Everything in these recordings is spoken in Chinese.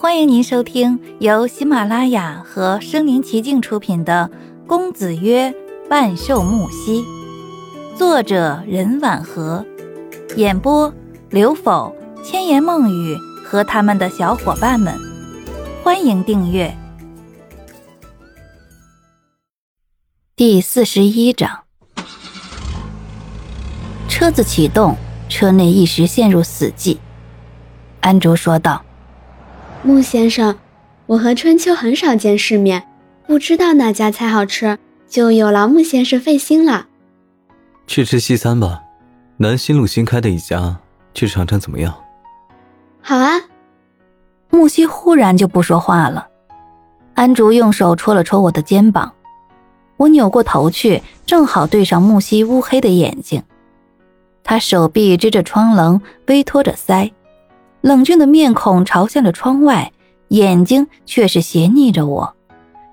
欢迎您收听由喜马拉雅和声临其境出品的《公子曰万寿木兮》，作者任婉和，演播刘否、千言梦语和他们的小伙伴们。欢迎订阅。第四十一章，车子启动，车内一时陷入死寂。安卓说道。穆先生，我和春秋很少见世面，不知道哪家菜好吃，就有劳穆先生费心了。去吃西餐吧，南新路新开的一家，去尝尝怎么样？好啊。木西忽然就不说话了。安竹用手戳了戳我的肩膀，我扭过头去，正好对上木西乌黑的眼睛。他手臂支着窗棱，微托着腮。冷峻的面孔朝向了窗外，眼睛却是斜睨着我，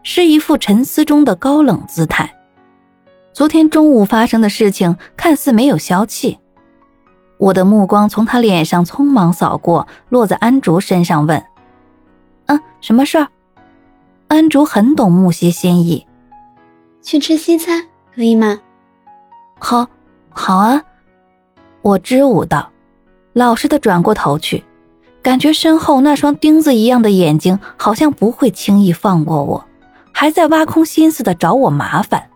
是一副沉思中的高冷姿态。昨天中午发生的事情看似没有消气，我的目光从他脸上匆忙扫过，落在安竹身上，问：“啊，什么事儿？”安竹很懂木西心意，去吃西餐可以吗？好，好啊，我支吾道，老实的转过头去。感觉身后那双钉子一样的眼睛好像不会轻易放过我，还在挖空心思的找我麻烦，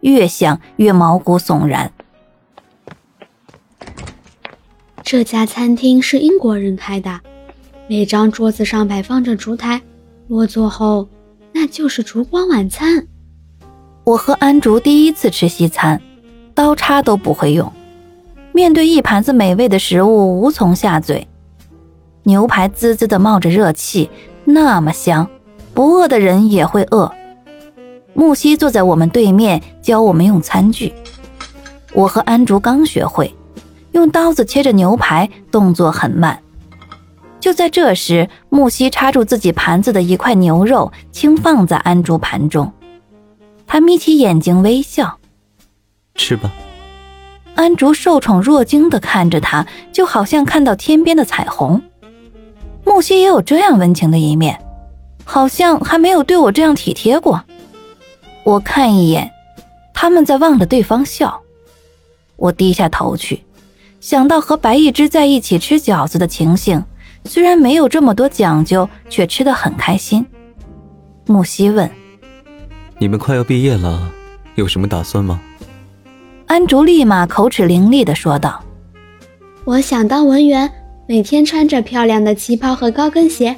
越想越毛骨悚然。这家餐厅是英国人开的，每张桌子上摆放着烛台，落座后那就是烛光晚餐。我和安竹第一次吃西餐，刀叉都不会用，面对一盘子美味的食物无从下嘴。牛排滋滋的冒着热气，那么香，不饿的人也会饿。木西坐在我们对面，教我们用餐具。我和安竹刚学会，用刀子切着牛排，动作很慢。就在这时，木西插住自己盘子的一块牛肉，轻放在安竹盘中。他眯起眼睛微笑：“吃吧。”安竹受宠若惊地看着他，就好像看到天边的彩虹。木西也有这样温情的一面，好像还没有对我这样体贴过。我看一眼，他们在望着对方笑。我低下头去，想到和白一之在一起吃饺子的情形，虽然没有这么多讲究，却吃得很开心。木西问：“你们快要毕业了，有什么打算吗？”安竹立马口齿伶俐地说道：“我想当文员。”每天穿着漂亮的旗袍和高跟鞋，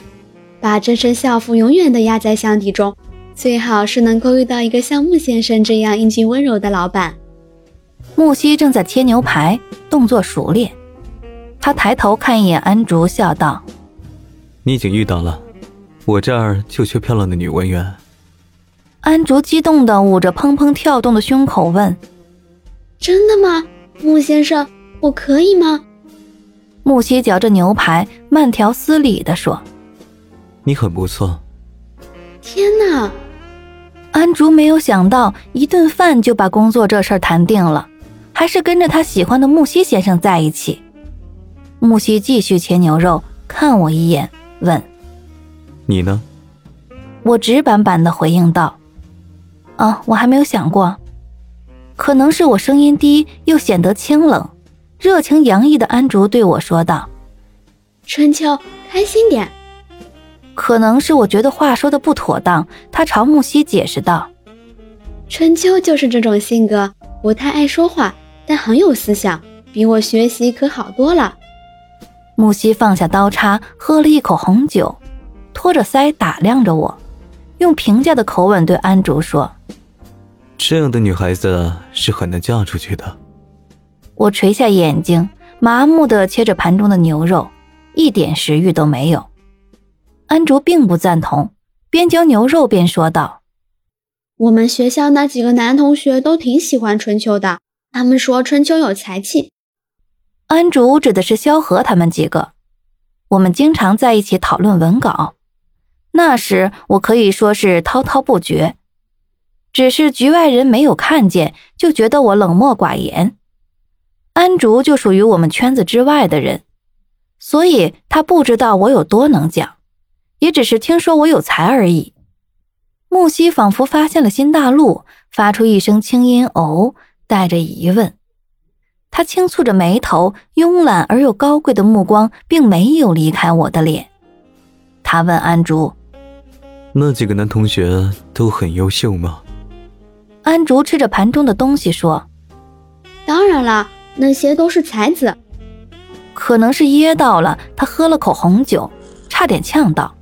把这身校服永远的压在箱底中。最好是能够遇到一个像穆先生这样英俊温柔的老板。木西正在切牛排，动作熟练。他抬头看一眼安竹，笑道：“你已经遇到了，我这儿就缺漂亮的女文员。”安竹激动地捂着砰砰跳动的胸口问：“真的吗，穆先生？我可以吗？”木西嚼着牛排，慢条斯理的说：“你很不错。”天哪！安竹没有想到，一顿饭就把工作这事儿谈定了，还是跟着他喜欢的木西先生在一起。木西继续切牛肉，看我一眼，问：“你呢？”我直板板的回应道：“啊，我还没有想过。可能是我声音低，又显得清冷。”热情洋溢的安竹对我说道：“春秋，开心点。”可能是我觉得话说的不妥当，他朝木西解释道：“春秋就是这种性格，不太爱说话，但很有思想，比我学习可好多了。”木西放下刀叉，喝了一口红酒，托着腮打量着我，用评价的口吻对安竹说：“这样的女孩子是很难嫁出去的。”我垂下眼睛，麻木地切着盘中的牛肉，一点食欲都没有。安竹并不赞同，边嚼牛肉边说道：“我们学校那几个男同学都挺喜欢春秋的，他们说春秋有才气。”安竹指的是萧何他们几个。我们经常在一起讨论文稿，那时我可以说是滔滔不绝，只是局外人没有看见，就觉得我冷漠寡言。安竹就属于我们圈子之外的人，所以他不知道我有多能讲，也只是听说我有才而已。木西仿佛发现了新大陆，发出一声轻音“哦”，带着疑问。他轻蹙着眉头，慵懒而又高贵的目光并没有离开我的脸。他问安竹：“那几个男同学都很优秀吗？”安竹吃着盘中的东西说：“当然了，那些都是才子。”可能是噎到了，他喝了口红酒，差点呛到。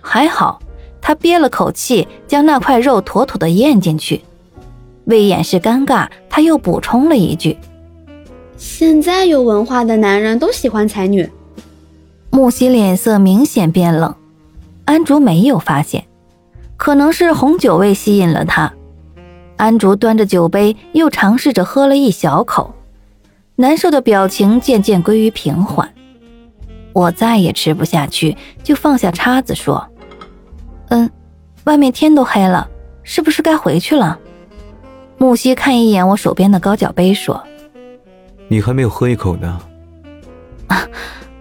还好，他憋了口气，将那块肉妥妥的咽进去。为掩饰尴尬，他又补充了一句。现在有文化的男人都喜欢才女。木西脸色明显变冷，安竹没有发现，可能是红酒味吸引了他。安竹端着酒杯，又尝试着喝了一小口，难受的表情渐渐归于平缓。我再也吃不下去，就放下叉子说：“嗯，外面天都黑了，是不是该回去了？”木西看一眼我手边的高脚杯，说。你还没有喝一口呢，啊，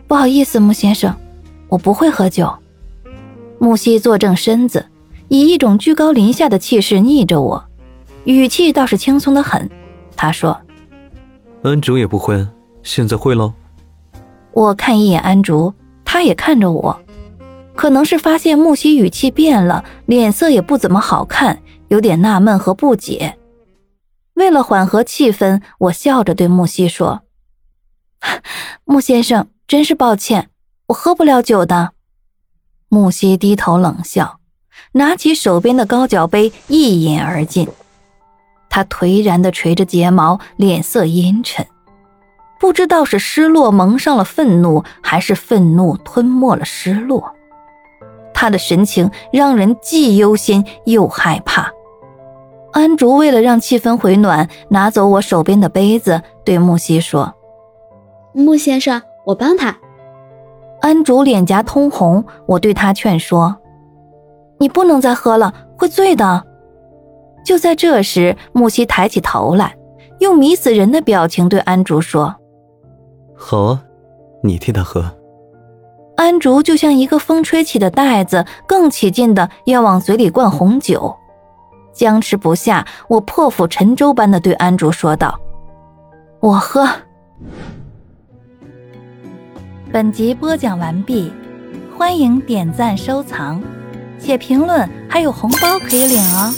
不好意思，穆先生，我不会喝酒。木西坐正身子，以一种居高临下的气势逆着我，语气倒是轻松的很。他说：“安竹也不会，现在会喽。”我看一眼安竹，他也看着我，可能是发现木西语气变了，脸色也不怎么好看，有点纳闷和不解。为了缓和气氛，我笑着对木西说：“ 木先生，真是抱歉，我喝不了酒的。”木西低头冷笑，拿起手边的高脚杯一饮而尽。他颓然地垂着睫毛，脸色阴沉，不知道是失落蒙上了愤怒，还是愤怒吞没了失落。他的神情让人既忧心又害怕。安竹为了让气氛回暖，拿走我手边的杯子，对木西说：“木先生，我帮他。”安竹脸颊通红，我对他劝说：“你不能再喝了，会醉的。”就在这时，木西抬起头来，用迷死人的表情对安竹说：“好啊，你替他喝。”安竹就像一个风吹起的袋子，更起劲的要往嘴里灌红酒。僵持不下，我破釜沉舟般的对安竹说道：“我喝。”本集播讲完毕，欢迎点赞收藏，且评论，还有红包可以领哦。